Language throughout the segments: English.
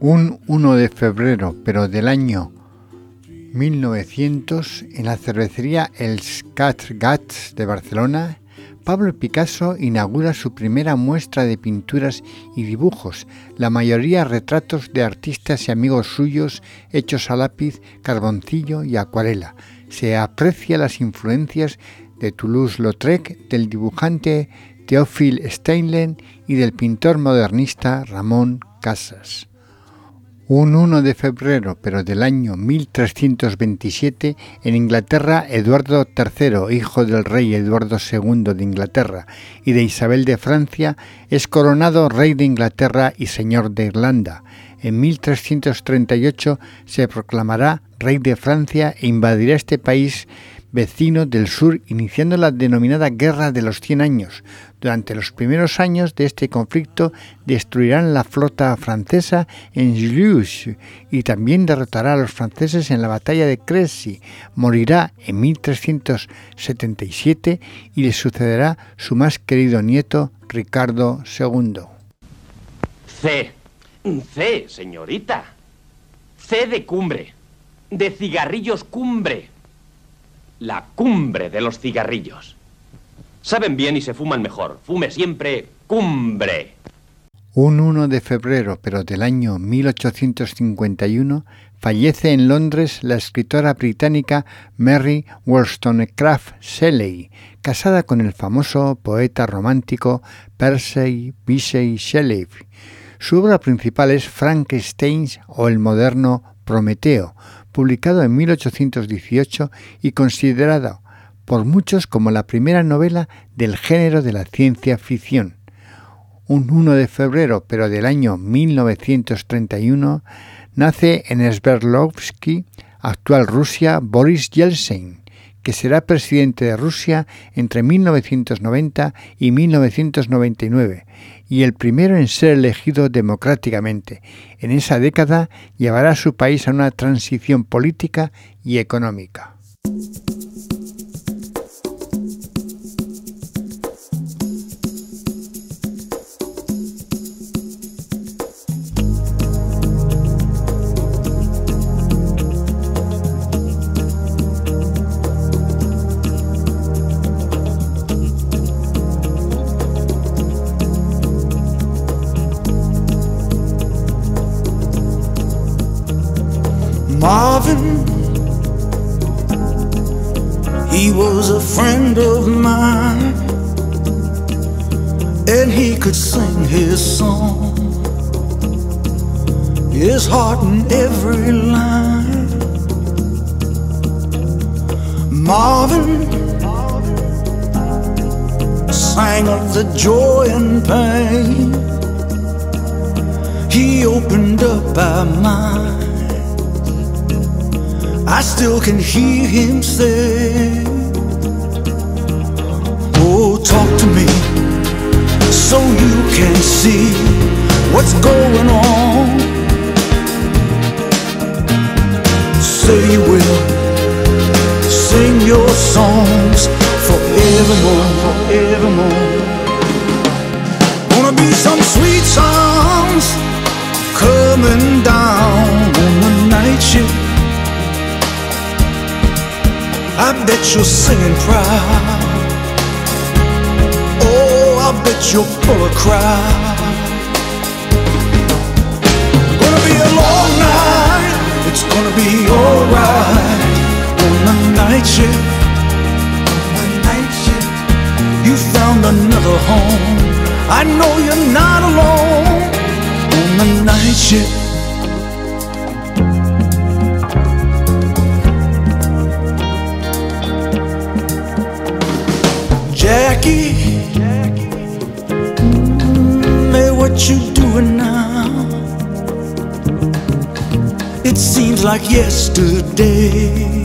Un 1 de febrero, pero del año 1900, en la cervecería El Gats de Barcelona, Pablo Picasso inaugura su primera muestra de pinturas y dibujos, la mayoría retratos de artistas y amigos suyos hechos a lápiz, carboncillo y acuarela. Se aprecia las influencias de Toulouse-Lautrec, del dibujante Théophile Steinlen y del pintor modernista Ramón Casas. Un 1 de febrero, pero del año 1327, en Inglaterra, Eduardo III, hijo del rey Eduardo II de Inglaterra y de Isabel de Francia, es coronado rey de Inglaterra y señor de Irlanda. En 1338 se proclamará rey de Francia e invadirá este país vecino del sur, iniciando la denominada Guerra de los Cien Años. Durante los primeros años de este conflicto destruirán la flota francesa en Julius y también derrotará a los franceses en la batalla de Crécy. Morirá en 1377 y le sucederá su más querido nieto Ricardo II. C. C, señorita. C de cumbre. De cigarrillos cumbre la cumbre de los cigarrillos. Saben bien y se fuman mejor. Fume siempre cumbre. Un 1 de febrero, pero del año 1851, fallece en Londres la escritora británica Mary Wollstonecraft Shelley, casada con el famoso poeta romántico Percy Bysshe Shelley. Su obra principal es Frankenstein o el moderno Prometeo, publicado en 1818 y considerado por muchos como la primera novela del género de la ciencia ficción. Un 1 de febrero, pero del año 1931, nace en Sverdlovsky, actual Rusia, Boris Yeltsin, que será presidente de Rusia entre 1990 y 1999 y el primero en ser elegido democráticamente. En esa década llevará a su país a una transición política y económica. Marvin. He was a friend of mine, and he could sing his song, his heart in every line. Marvin sang of the joy and pain. He opened up our minds I still can hear him say, Oh, talk to me so you can see what's going on. Say you will sing your songs forevermore, forevermore. Gonna be some sweet songs coming down on the night shift. I bet you're singing proud. Oh, I bet you're full of crap. Gonna be a long night. It's gonna be alright on the night shift. The night shift. You found another home. I know you're not alone on the night shift. What you doing now? It seems like yesterday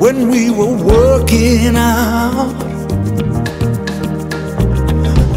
when we were working out.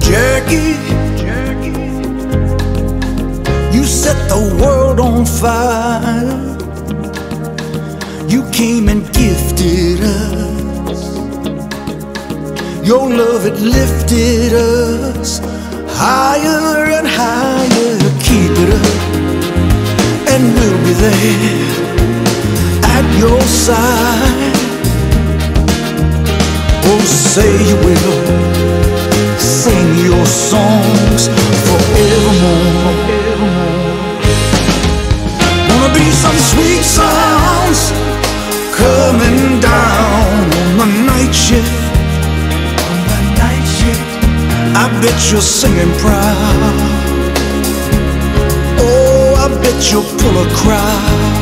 Jackie, Jackie, you set the world on fire. You came and gifted us. Your love, it lifted us higher and higher. Keep it up, and we'll be there at your side. Oh, say you will sing your songs forevermore. Wanna be some sweet sounds bet you're singing proud. Oh, I bet you'll pull a crowd.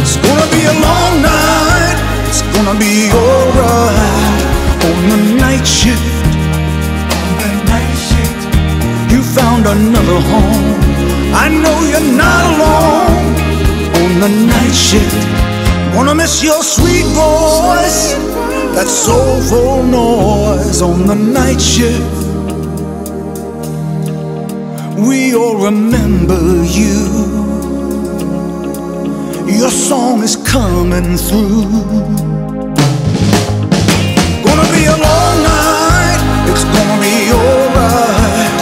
It's gonna be a long night. It's gonna be alright on the night shift. On the night shift, you found another home. I know you're not alone on the night shift. Wanna miss your sweet voice, that soulful noise on the night shift. We all remember you. Your song is coming through. Gonna be a long night. It's gonna be alright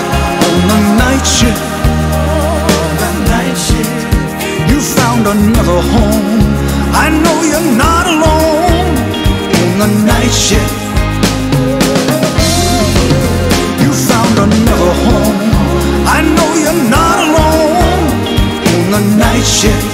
on the night shift. The night shift. You found another home. I know you're not on night shift. You found another home. I know you're not alone on the night shift.